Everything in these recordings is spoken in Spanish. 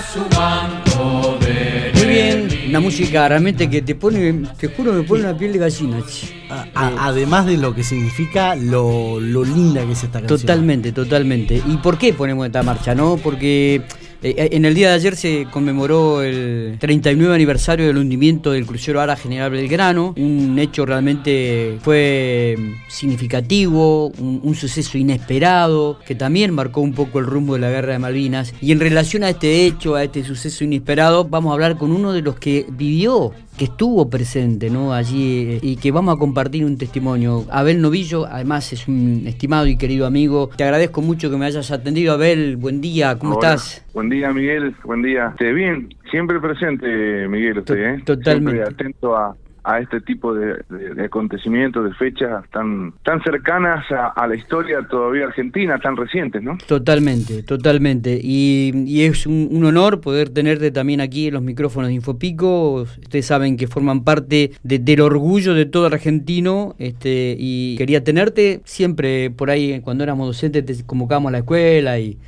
su manto de Muy bien, una música realmente que te pone, te juro, me pone una piel de gallina. che. A- a- además de lo que significa lo, lo linda que es esta canción. Totalmente, totalmente. ¿Y por qué ponemos esta marcha? No, porque eh, en el día de ayer se conmemoró el 39 aniversario del hundimiento del crucero Ara General Belgrano, un hecho realmente fue significativo, un, un suceso inesperado, que también marcó un poco el rumbo de la guerra de Malvinas. Y en relación a este hecho, a este suceso inesperado, vamos a hablar con uno de los que vivió que estuvo presente ¿no? allí eh, y que vamos a compartir un testimonio. Abel Novillo, además es un estimado y querido amigo. Te agradezco mucho que me hayas atendido, Abel. Buen día, ¿cómo Hola. estás? Buen día, Miguel. Buen día. Este, bien, siempre presente, Miguel, usted, ¿eh? totalmente. Siempre atento a, a este tipo de, de- de acontecimientos, de fechas tan tan cercanas a, a la historia todavía argentina, tan recientes, ¿no? Totalmente, totalmente. Y, y es un, un honor poder tenerte también aquí en los micrófonos de Infopico. Ustedes saben que forman parte de- del orgullo de todo argentino. Este, y quería tenerte siempre por ahí, cuando éramos docentes, te convocamos a la escuela y,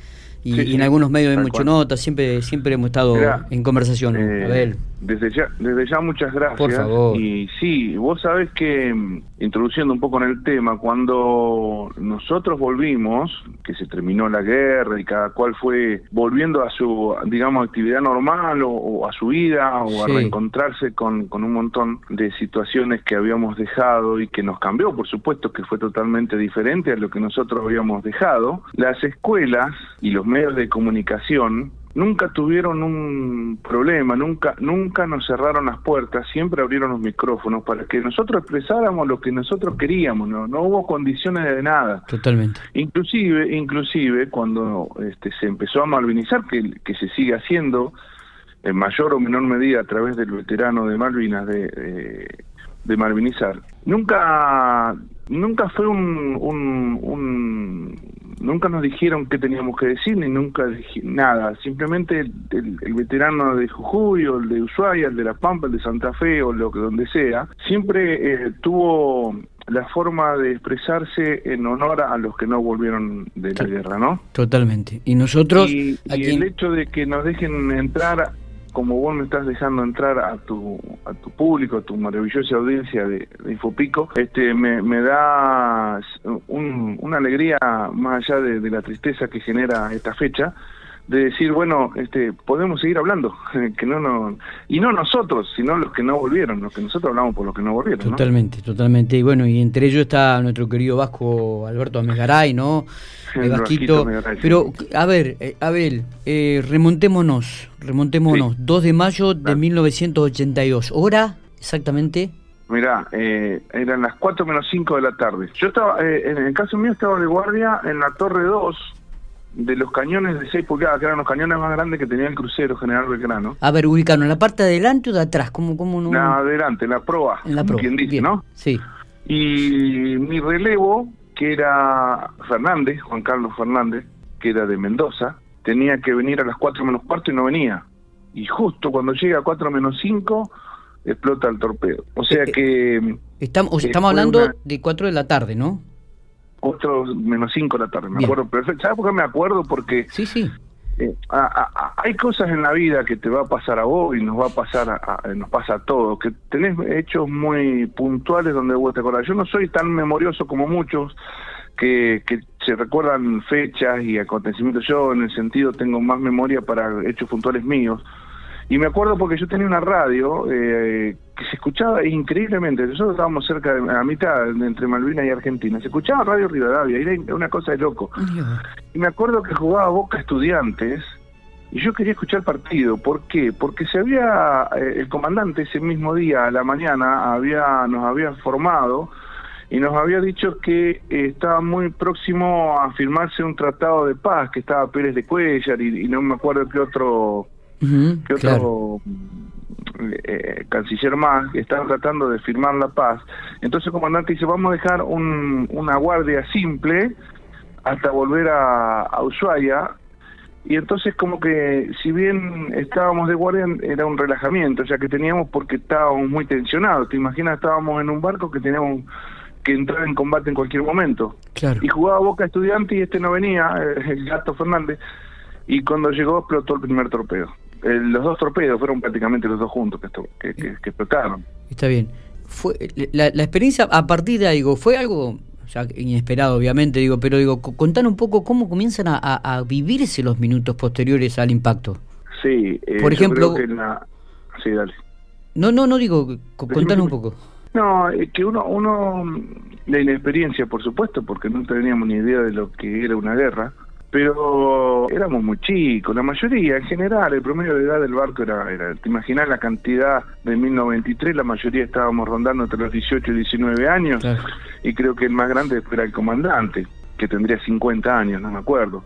y- Sí, y en sí, algunos medios de mucho cual. nota. Siempre, siempre hemos estado Mirá, en conversación, Eh, Abel. Desde ya, desde ya muchas gracias. Por favor. Y sí, vos sabés que, mm, introduciendo un poco en el tema, cuando nosotros volvimos, que se terminó la guerra y cada cual fue volviendo a su, digamos, actividad normal o, o a su vida o a reencontrarse con, con un montón de situaciones que habíamos dejado y que nos cambió, por supuesto, que fue totalmente diferente a lo que nosotros habíamos dejado, las escuelas y los medios de comunicación nunca tuvieron un problema, nunca, nunca nos cerraron las puertas, siempre abrieron los micrófonos para que nosotros expresáramos lo que nosotros queríamos, no, no hubo condiciones de nada. Totalmente. Inclusive, inclusive cuando este, se empezó a malvinizar, que, que se sigue haciendo en mayor o menor medida a través del veterano de Malvinas de, de, de malvinizar, nunca nunca fue un, un, un- nunca nos dijeron qué teníamos que decir ni nunca nada, simplemente el, el- el veterano de Jujuy o el de Ushuaia, el de La Pampa, el de Santa Fe o lo que donde sea, siempre eh, tuvo la forma de expresarse en honor a los que no volvieron de la guerra, ¿no? Totalmente. Y nosotros, y, el hecho de que nos dejen entrar como vos me estás dejando entrar a tu a tu público, a tu maravillosa audiencia de, de Infopico, este me, me da un- una alegría más allá de, de la tristeza que genera esta fecha de decir bueno este podemos seguir hablando que no no y no nosotros sino los que no volvieron los que nosotros hablamos por los que no volvieron ¿no? Totalmente, totalmente. Y bueno, y entre ellos está nuestro querido Vasco Alberto Amegaray, ¿no? El Vasquito. Sí. Pero, a ver, eh, Abel, eh, remontémonos, remontémonos. 2 de mayo de Claro. 1982. ¿Hora exactamente? Mirá, eh, eran las 4 menos 5 de la tarde. Yo estaba, eh, en el caso mío estaba de guardia en la Torre 2 de los cañones de 6 pulgadas, que eran los cañones más grandes que tenía el crucero General Belgrano. A ver, ubicarnos, ¿en la parte de adelante o de atrás? ¿Cómo, cómo no? La adelante, la proa, en la como proa. quien dice, Bien. ¿no? Sí. Y mi relevo, que era Fernández, Juan Carlos Fernández, que era de Mendoza, tenía que venir a las 4 menos cuarto y no venía. Y justo cuando llega a 4 menos 5, explota el torpedo. O sea Eh, que Estamos, o sea, Eh, estamos hablando una- de 4 de la tarde, ¿no? 4 menos 5 de la tarde, me Bien. acuerdo perfecto. ¿Sabes por qué me acuerdo? Porque Sí, sí. eh, a- a- a- hay cosas en la vida que te va a pasar a vos y nos va a pasar a, a- nos pasa a todos, que tenés hechos muy puntuales donde vos te acordás. Yo no soy tan memorioso como muchos que, que se recuerdan fechas y acontecimientos. Yo en el sentido tengo más memoria para hechos puntuales míos. Y me acuerdo porque yo tenía una radio eh, que se escuchaba increíblemente. Nosotros estábamos cerca de a mitad entre Malvinas y Argentina. Se escuchaba Radio Rivadavia, era una cosa de loco. Y me acuerdo que jugaba Boca Estudiantes y yo quería escuchar partido. ¿Por qué? Porque se había, eh, el comandante ese mismo día, a la mañana, había nos había formado y nos había dicho que eh, estaba muy próximo a firmarse un tratado de paz, que estaba Pérez de Cuellar y, y no me acuerdo qué otro Que claro. otro eh, canciller más que estaban tratando de firmar la paz. Entonces el comandante dice, vamos a dejar un, una guardia simple hasta volver a, a Ushuaia. Y entonces como que si bien estábamos de guardia era un relajamiento, ya que teníamos porque estábamos muy tensionados. Te imaginas, estábamos en un barco que teníamos que entrar en combate en cualquier momento Claro. y jugaba Boca Estudiante y este no venía, eh, el gato Fernández. y cuando llegó explotó el primer torpedo. Eh, los dos torpedos fueron prácticamente los dos juntos que, esto- que, que- que explotaron. Está bien. Fue la, la experiencia a partir de algo, fue algo ya inesperado, obviamente, digo, pero digo, co- contanos un poco cómo comienzan a, a- a vivirse los minutos posteriores al impacto. Sí, eh, Por ejemplo- creo que la- Sí, dale. No, no, no digo, co- contanos un poco. No, es que uno, uno, la inexperiencia, por supuesto, porque no teníamos ni idea de lo que era una guerra, pero éramos muy chicos, la mayoría, en general, el promedio de edad del barco era, era te imaginas la cantidad de 1093, la mayoría estábamos rondando entre los 18 y 19 años, Claro. y creo que el más grande era el comandante, que tendría 50 años, no me acuerdo.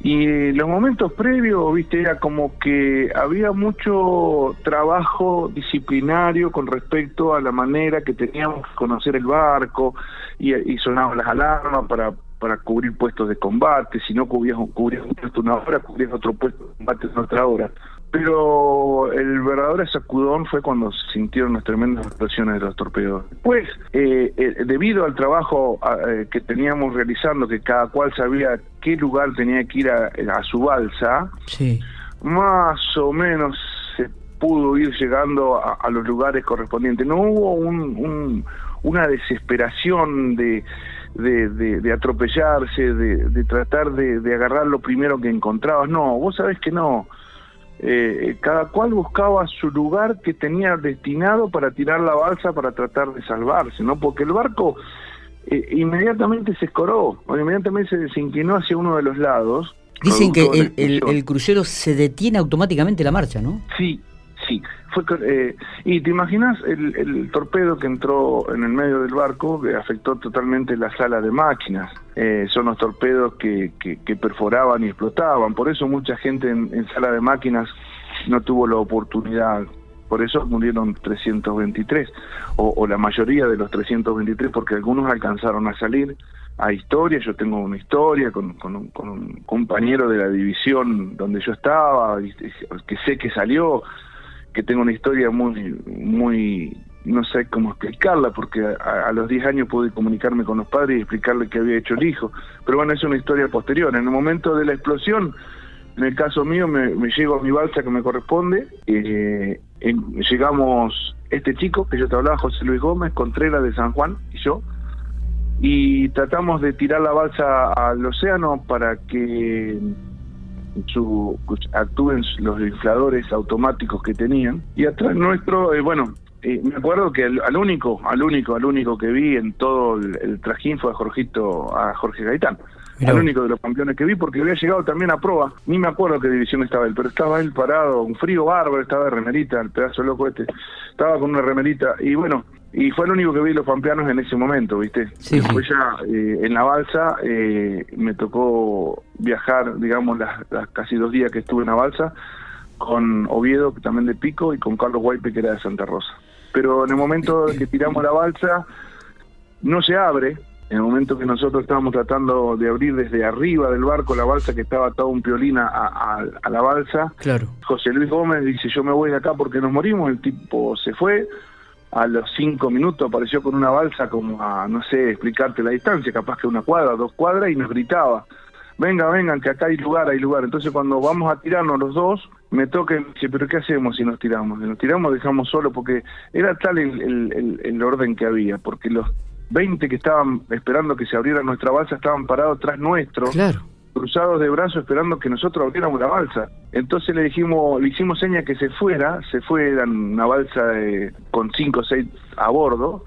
Y los momentos previos, viste, era como que había mucho trabajo disciplinario con respecto a la manera que teníamos que conocer el barco y, y sonaban las alarmas para para cubrir puestos de combate, si no cubrías, un- cubrías un puesto una hora, cubrías otro puesto de combate en otra hora. Pero el verdadero sacudón fue cuando se sintieron las tremendas explosiones de los torpedos. Pues, eh, eh, debido al trabajo ah, eh, que teníamos realizando, que cada cual sabía qué lugar tenía que ir a, a su balsa, Sí. más o menos se pudo ir llegando a, a los lugares correspondientes. No hubo un, un- una desesperación de, de, de- de atropellarse, de, de tratar de, agarrar lo primero que encontrabas. No, vos sabés que no. Eh, cada cual buscaba su lugar que tenía destinado para tirar la balsa para tratar de salvarse, ¿no? Porque el barco eh, inmediatamente se escoró, o inmediatamente se, inclinó hacia uno de los lados. Dicen que el, el- el crucero se detiene automáticamente la marcha, ¿no? Sí, Fue, eh, y te imaginas el, el torpedo que entró en el medio del barco que afectó totalmente la sala de máquinas. Eh, son los torpedos que, que, perforaban y explotaban. Por eso mucha gente en, sala de máquinas no tuvo la oportunidad. Por eso murieron 323, o, o la mayoría de los 323, porque algunos alcanzaron a salir a historia. Yo tengo una historia con, un, compañero de la división donde yo estaba, que sé que salió, que tengo una historia muy, muy, no sé cómo explicarla, porque a, los 10 años pude comunicarme con los padres y explicarle qué había hecho el hijo. Pero bueno, es una historia posterior. En el momento de la explosión, en el caso mío, me, me llego a mi balsa que me corresponde. eh, llegamos este chico que yo te hablaba, José Luis Gómez, Contreras de San Juan y yo, y tratamos de tirar la balsa al océano para que su, actúen los infladores automáticos que tenían. Y atrás nuestro, eh, bueno, eh, me acuerdo que al, al único, al único, al único que vi en todo el, el trajín fue a Jorgito, a Jorge Gaitán. Mirá Al único de los campeones que vi, porque había llegado también a prueba. Ni me acuerdo qué división estaba él, pero estaba él parado, un frío bárbaro, estaba de remerita, el pedazo loco este. Estaba con una remerita. Y bueno, y fue el único que vi los pampeanos en ese momento, ¿viste? Sí, Después sí. ya eh, en la balsa eh, me tocó viajar, digamos, las, las casi dos días que estuve en la balsa, con Oviedo, que también de Pico, y con Carlos Guaype, que era de Santa Rosa. Pero en el momento en que tiramos la balsa, no se abre. En el momento que nosotros estábamos tratando de abrir desde arriba del barco la balsa que estaba atado un piolín a, a- a la balsa, Claro. José Luis Gómez dice, yo me voy de acá porque nos morimos, el tipo se fue, a los cinco minutos apareció con una balsa como a, no sé, explicarte la distancia, capaz que una cuadra, dos cuadras, y nos gritaba, venga, vengan, que acá hay lugar, hay lugar. Entonces cuando vamos a tirarnos los dos, me toca y me dice, pero ¿qué hacemos si nos tiramos? Si nos tiramos dejamos solo, porque era tal el, el- el- el orden que había, porque los 20 que estaban esperando que se abriera nuestra balsa estaban parados tras nuestro Claro. Cruzados de brazos esperando que nosotros abriéramos la balsa. Entonces le dijimos, le hicimos seña que se fuera, se fue, eran una balsa de- con cinco o seis a bordo.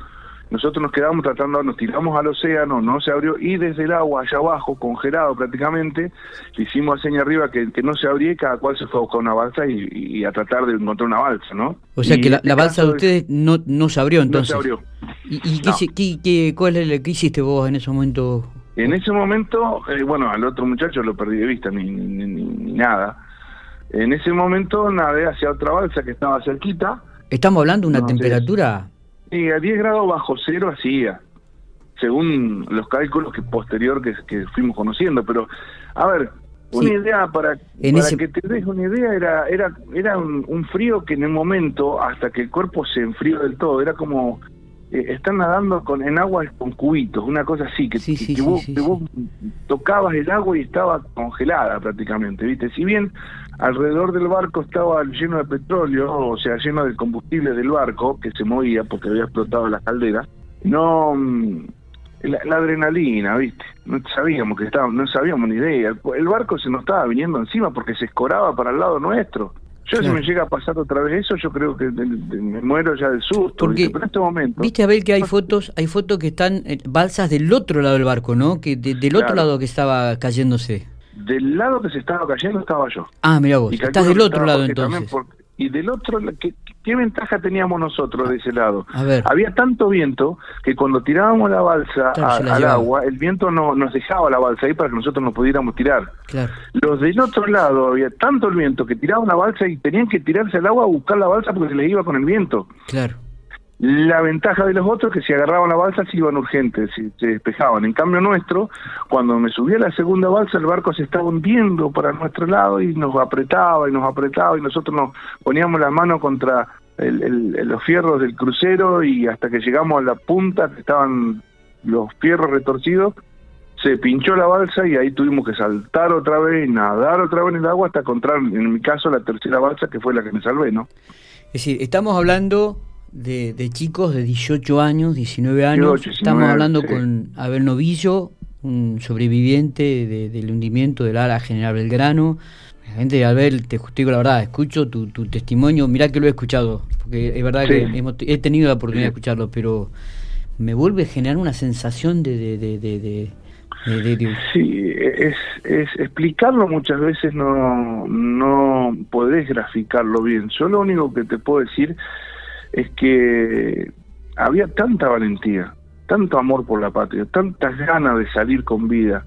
Nosotros nos quedamos tratando, nos tiramos al océano, no se abrió, y desde el agua allá abajo, congelado prácticamente, le hicimos seña arriba que, que no se abría y cada cual se fue a buscar una balsa y, y a tratar de encontrar una balsa, ¿no? O sea Y que la, este la balsa de ustedes no, no se abrió no entonces. se abrió. ¿Y, y qué, No. qué- qué- cuál es el- qué hiciste vos en ese momento? En ese momento, eh, bueno, al otro muchacho lo perdí de vista, ni, ni, ni- ni nada. En ese momento nadé hacia otra balsa que estaba cerquita, Estamos hablando de una No, sí. temperatura... y a 10 grados bajo cero hacía, según los cálculos que posterior que, que fuimos conociendo. Pero, a ver, una Sí. idea para, En para ese- que te des una idea, era era era un, un frío que en el momento, hasta que el cuerpo se enfrió del todo, era como eh, están nadando con en agua con cubitos, una cosa así, que, Sí, que- sí, que sí, vos, que vos tocabas el agua y estaba congelada prácticamente, ¿viste? Si bien alrededor del barco estaba lleno de petróleo, o sea, lleno de combustible del barco, que se movía porque había explotado la caldera, no... mm, La, la adrenalina, ¿viste? No sabíamos que estábamos, no sabíamos ni idea. El, el barco se nos estaba viniendo encima porque se escoraba para el lado nuestro. Yo Claro. si me llega a pasar otra vez eso, yo creo que me muero ya del susto. Porque, ¿viste? Pero en este momento... Viste, Abel, que hay fotos, hay fotos que están eh, balsas del otro lado del barco, ¿no? Que de- del otro lado que estaba cayéndose. Del lado que se estaba cayendo estaba yo. Ah, mira vos, Y estás del otro lado entonces. Y del otro, ¿qué, ¿qué ventaja teníamos nosotros de ese lado? A ver. Había tanto viento que cuando tirábamos la balsa a- la al agua, el viento no nos dejaba la balsa ahí para que nosotros nos pudiéramos tirar. Claro. Los del otro lado había tanto el viento que tiraban la balsa y tenían que tirarse al agua a buscar la balsa porque se les iba con el viento. Claro. La ventaja de los otros es que si agarraban la balsa se iban urgentes, se, se despejaban. En cambio nuestro, cuando me subí a la segunda balsa, el barco se estaba hundiendo para nuestro lado y nos apretaba y nos apretaba y nosotros nos poníamos la mano contra el- el- los fierros del crucero y hasta que llegamos a la punta, que estaban los fierros retorcidos, se pinchó la balsa y ahí tuvimos que saltar otra vez nadar otra vez en el agua hasta encontrar, en mi caso, la tercera balsa que fue la que me salvé, ¿no? Es decir, estamos hablando de, de chicos de 18 años, 19 años. 18, estamos 19, hablando sí. con Abel Novillo, un sobreviviente de- del hundimiento del ala General Belgrano. La gente, Abel, te digo la verdad, escucho tu, tu testimonio, mirá que lo he escuchado, porque es verdad Sí. que hemos- he tenido la oportunidad de escucharlo, pero me vuelve a generar una sensación de... de, de, de, de- de- de- de- Sí, es, es explicarlo muchas veces no, no podés graficarlo bien. Yo lo único que te puedo decir es que había tanta valentía, tanto amor por la patria, tantas ganas de salir con vida,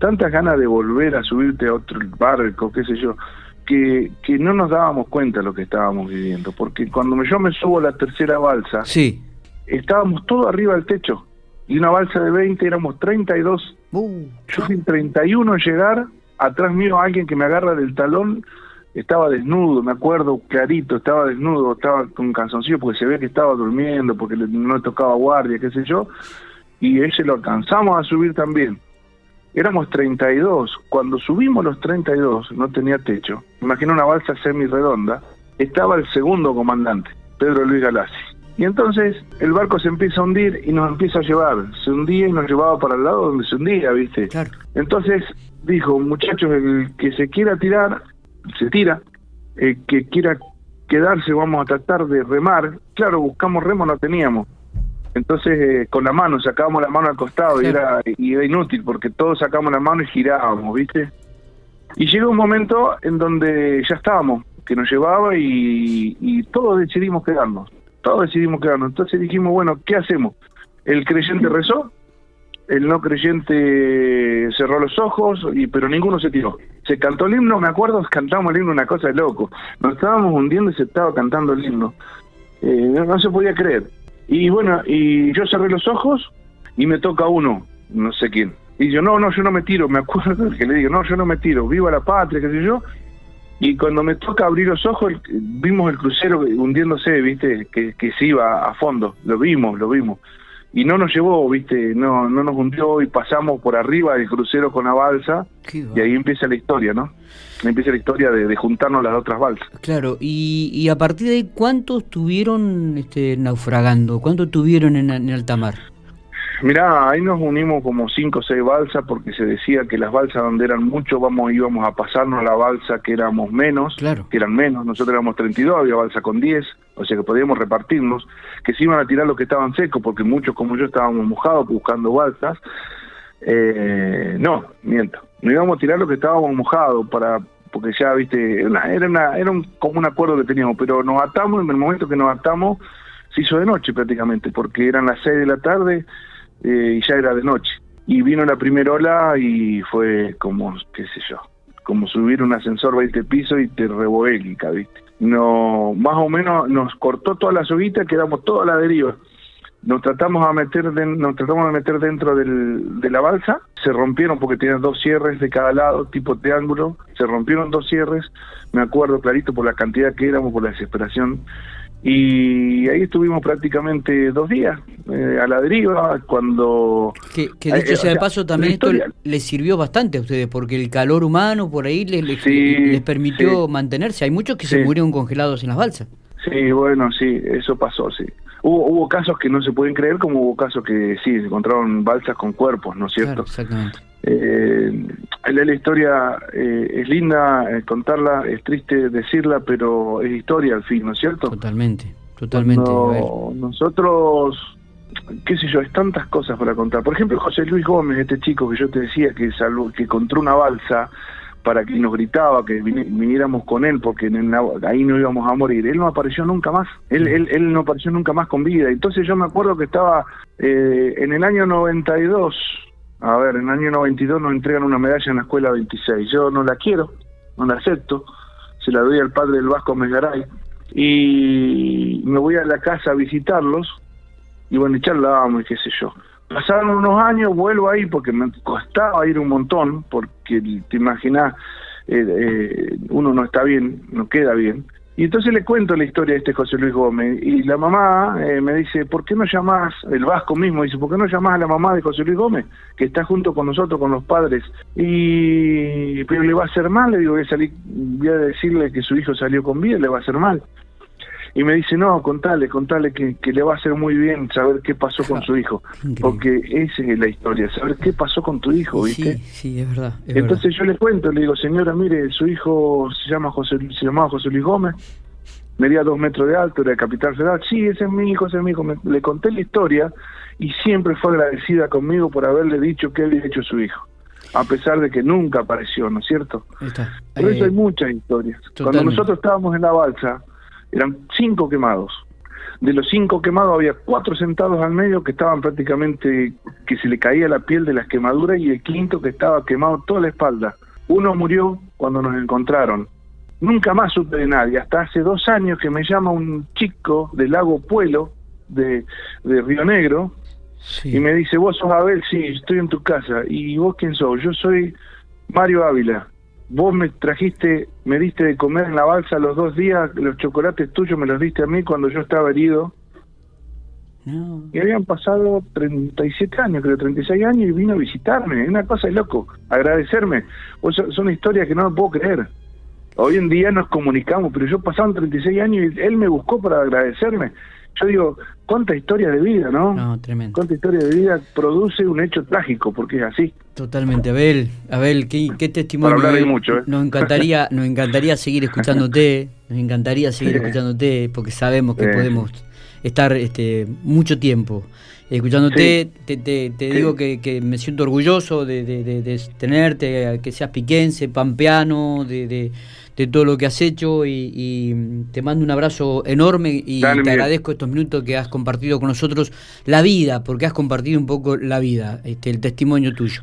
tantas ganas de volver a subirte a otro barco, qué sé yo, que, que no nos dábamos cuenta de lo que estábamos viviendo. Porque cuando yo me subo a la tercera balsa, Sí. estábamos todos arriba del techo. Y una balsa de 20 éramos 32 Uh, yo fui 31 en llegar, atrás mío alguien que me agarra del talón, estaba desnudo, me acuerdo clarito, estaba desnudo, estaba con canzoncillo porque se ve que estaba durmiendo, porque no le tocaba guardia, qué sé yo, y ese lo alcanzamos a subir también. Éramos 32, cuando subimos los 32, no tenía techo, imagina una balsa semi-redonda, estaba el segundo comandante, Pedro Luis Galassi. Y entonces el barco se empieza a hundir y nos empieza a llevar. Se hundía y nos llevaba para el lado donde se hundía, ¿viste? claro. Entonces dijo, muchachos, el que se quiera tirar, se tira. El que quiera quedarse, vamos a tratar de remar. Claro, buscamos remo, no teníamos. Entonces, eh, con la mano, sacábamos la mano al costado y, era, y era inútil porque todos sacamos la mano y girábamos, ¿viste? Y llegó un momento en donde ya estábamos, que nos llevaba y, y todos decidimos quedarnos. Todos decidimos quedarnos. Entonces dijimos, bueno, ¿qué hacemos? El creyente rezó, el no creyente cerró los ojos, y pero ninguno se tiró. Se cantó el himno, me acuerdo, cantamos el himno, una cosa de loco. Nos estábamos hundiendo y se estaba cantando el himno. Eh, no, no se podía creer. Y bueno, y yo cerré los ojos y me toca uno, no sé quién. Y yo, no, no, yo no me tiro, me acuerdo que le digo, no, yo no me tiro, viva la patria, qué sé yo. Y cuando me toca abrir los ojos, vimos el crucero hundiéndose, viste, que, que se iba a fondo, lo vimos, lo vimos. Y no nos llevó, viste, no, no nos hundió y pasamos por arriba del crucero con la balsa y ahí empieza la historia, ¿no? Empieza la historia de, de juntarnos las otras balsas. Claro, y, y a partir de ahí, ¿cuántos estuvieron este, naufragando? ¿Cuántos tuvieron en, en alta mar? Mirá, ahí nos unimos como cinco o seis balsas porque se decía que las balsas donde eran muchos vamos íbamos a pasarnos a la balsa que éramos menos, Claro. que eran menos, nosotros éramos 32, había balsa con 10, o sea que podíamos repartirnos, que se iban a tirar los que estaban secos porque muchos como yo estábamos mojados buscando balsas. Eh, no, miento, no íbamos a tirar los que estábamos mojados para porque ya viste era, una- era, una- era un, como un acuerdo que teníamos, pero nos atamos en el momento que nos atamos se hizo de noche prácticamente porque eran las 6 de la tarde eh, y ya era de noche. Y vino la primera ola y fue como, qué sé yo, como subir un ascensor 20 pisos y te revoélica, ¿viste? No, más o menos nos cortó toda la soguita, quedamos toda la deriva. Nos tratamos a meter de- nos tratamos de meter dentro del, de la balsa, se rompieron porque tenían dos cierres de cada lado, tipo triángulo, se rompieron dos cierres, me acuerdo clarito por la cantidad que éramos, por la desesperación, Y ahí estuvimos prácticamente dos días eh, a la deriva, cuando... Que, que dicho Eh, sea de sea, paso, también esto les sirvió bastante a ustedes, porque el calor humano por ahí les, les- Sí, les permitió sí. mantenerse. Hay muchos que se murieron congelados en las balsas. Sí, bueno, sí, eso pasó, sí. Hubo, hubo casos que no se pueden creer, como hubo casos que sí, se encontraron balsas con cuerpos, ¿no es cierto? Claro, exactamente. Eh, la, la historia eh, es linda eh, contarla, es triste decirla, pero es historia al fin, ¿no es cierto? Totalmente, totalmente. Cuando nosotros, qué sé yo, hay tantas cosas para contar. Por ejemplo, José Luis Gómez, este chico que yo te decía que salvo, que encontró una balsa para que nos gritaba que vini- viniéramos con él porque en ahí no íbamos a morir. Él no apareció nunca más. Él, él, él no apareció nunca más con vida. Entonces yo me acuerdo que estaba eh, en el año 92. A ver, en el año 92 nos entregan una medalla en la escuela 26. Yo no la quiero, no la acepto. Se la doy al padre del Vasco Megaray. Y me voy a la casa a visitarlos. Y bueno, y charlábamos y qué sé yo. Pasaron unos años, vuelvo ahí porque me costaba ir un montón, porque te imaginas, eh, eh, uno no está bien, no queda bien. Y entonces le cuento la historia de este José Luis Gómez. Y la mamá eh, me dice, ¿por qué no llamás, el Vasco mismo dice, ¿por qué no llamás a la mamá de José Luis Gómez, que está junto con nosotros, con los padres? Y, pero le va a hacer mal, le digo, voy a, voy a decirle que su hijo salió con vida, le va a hacer mal. Y me dice, no, contale, contale que, que le va a hacer muy bien saber qué pasó con su hijo. Increíble. Porque esa es la historia, saber qué pasó con tu hijo, ¿viste? Sí, sí, es verdad. es Entonces yo le cuento, le digo, señora, mire, su hijo se llama José, se llamaba José Luis Gómez, medía dos metros de alto, era de Capital Federal. Sí, ese es mi hijo, ese es mi hijo. Me- le conté la historia y siempre fue agradecida conmigo por haberle dicho qué había hecho su hijo. A pesar de que nunca apareció, ¿no es cierto? está. Por eso Eh, hay muchas historias. Cuando nosotros estábamos en la balsa, eran cinco quemados. De los cinco quemados había cuatro sentados al medio que estaban prácticamente, que se le caía la piel de las quemaduras y el quinto que estaba quemado toda la espalda. Uno murió cuando nos encontraron. Nunca más supe de nadie. Hasta hace dos años que me llama un chico del lago Puelo, de, de Río Negro, sí. y me dice, vos sos Abel, sí, estoy en tu casa. ¿Y vos quién sos? Yo soy Mario Ávila. Vos me trajiste, me diste de comer en la balsa los dos días, los chocolates tuyos me los diste a mí cuando yo estaba herido. No, Y habían pasado 37 años, creo, 36 años, y vino a visitarme. Es una cosa de loco, agradecerme. O sea, son historias que no me puedo creer. Hoy en día nos comunicamos, pero yo pasaron 36 años y él me buscó para agradecerme. Yo digo, cuánta historia de vida, ¿no? no, tremendo. cuánta historia de vida produce un hecho trágico, porque es así. Totalmente, Abel. Abel, qué, qué testimonio. Para mucho, ¿eh? Nos encantaría, nos encantaría seguir escuchándote, nos encantaría seguir escuchándote, porque sabemos que podemos estar este mucho tiempo escuchándote. Te, te, te Sí. digo que, que me siento orgulloso de, de- de- de tenerte, que seas piquense, pampeano, de, todo lo que has hecho y, y te mando un abrazo enorme y Dale, te agradezco estos minutos que has compartido con nosotros la vida, porque has compartido un poco la vida, este, el testimonio tuyo.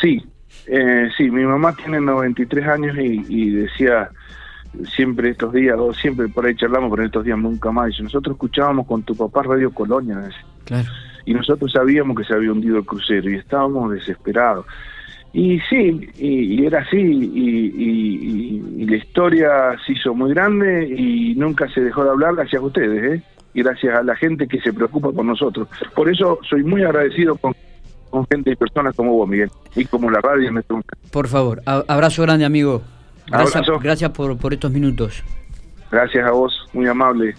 Sí, eh, sí, mi mamá tiene 93 años y, y decía siempre estos días, o siempre por ahí charlamos, pero estos días nunca más. Nosotros escuchábamos con tu papá Radio Colonia, Claro. y nosotros sabíamos que se había hundido el crucero y estábamos desesperados. Y sí, y, y era así, y, y- la historia se hizo muy grande y nunca se dejó de hablar gracias a ustedes, ¿eh? y gracias a la gente que se preocupa por nosotros. Por eso soy muy agradecido con, con gente y personas como vos, Miguel, y como la radio en este momento. Por favor, abrazo grande, amigo. Gracias, gracias por, por estos minutos. Gracias a vos, muy amable.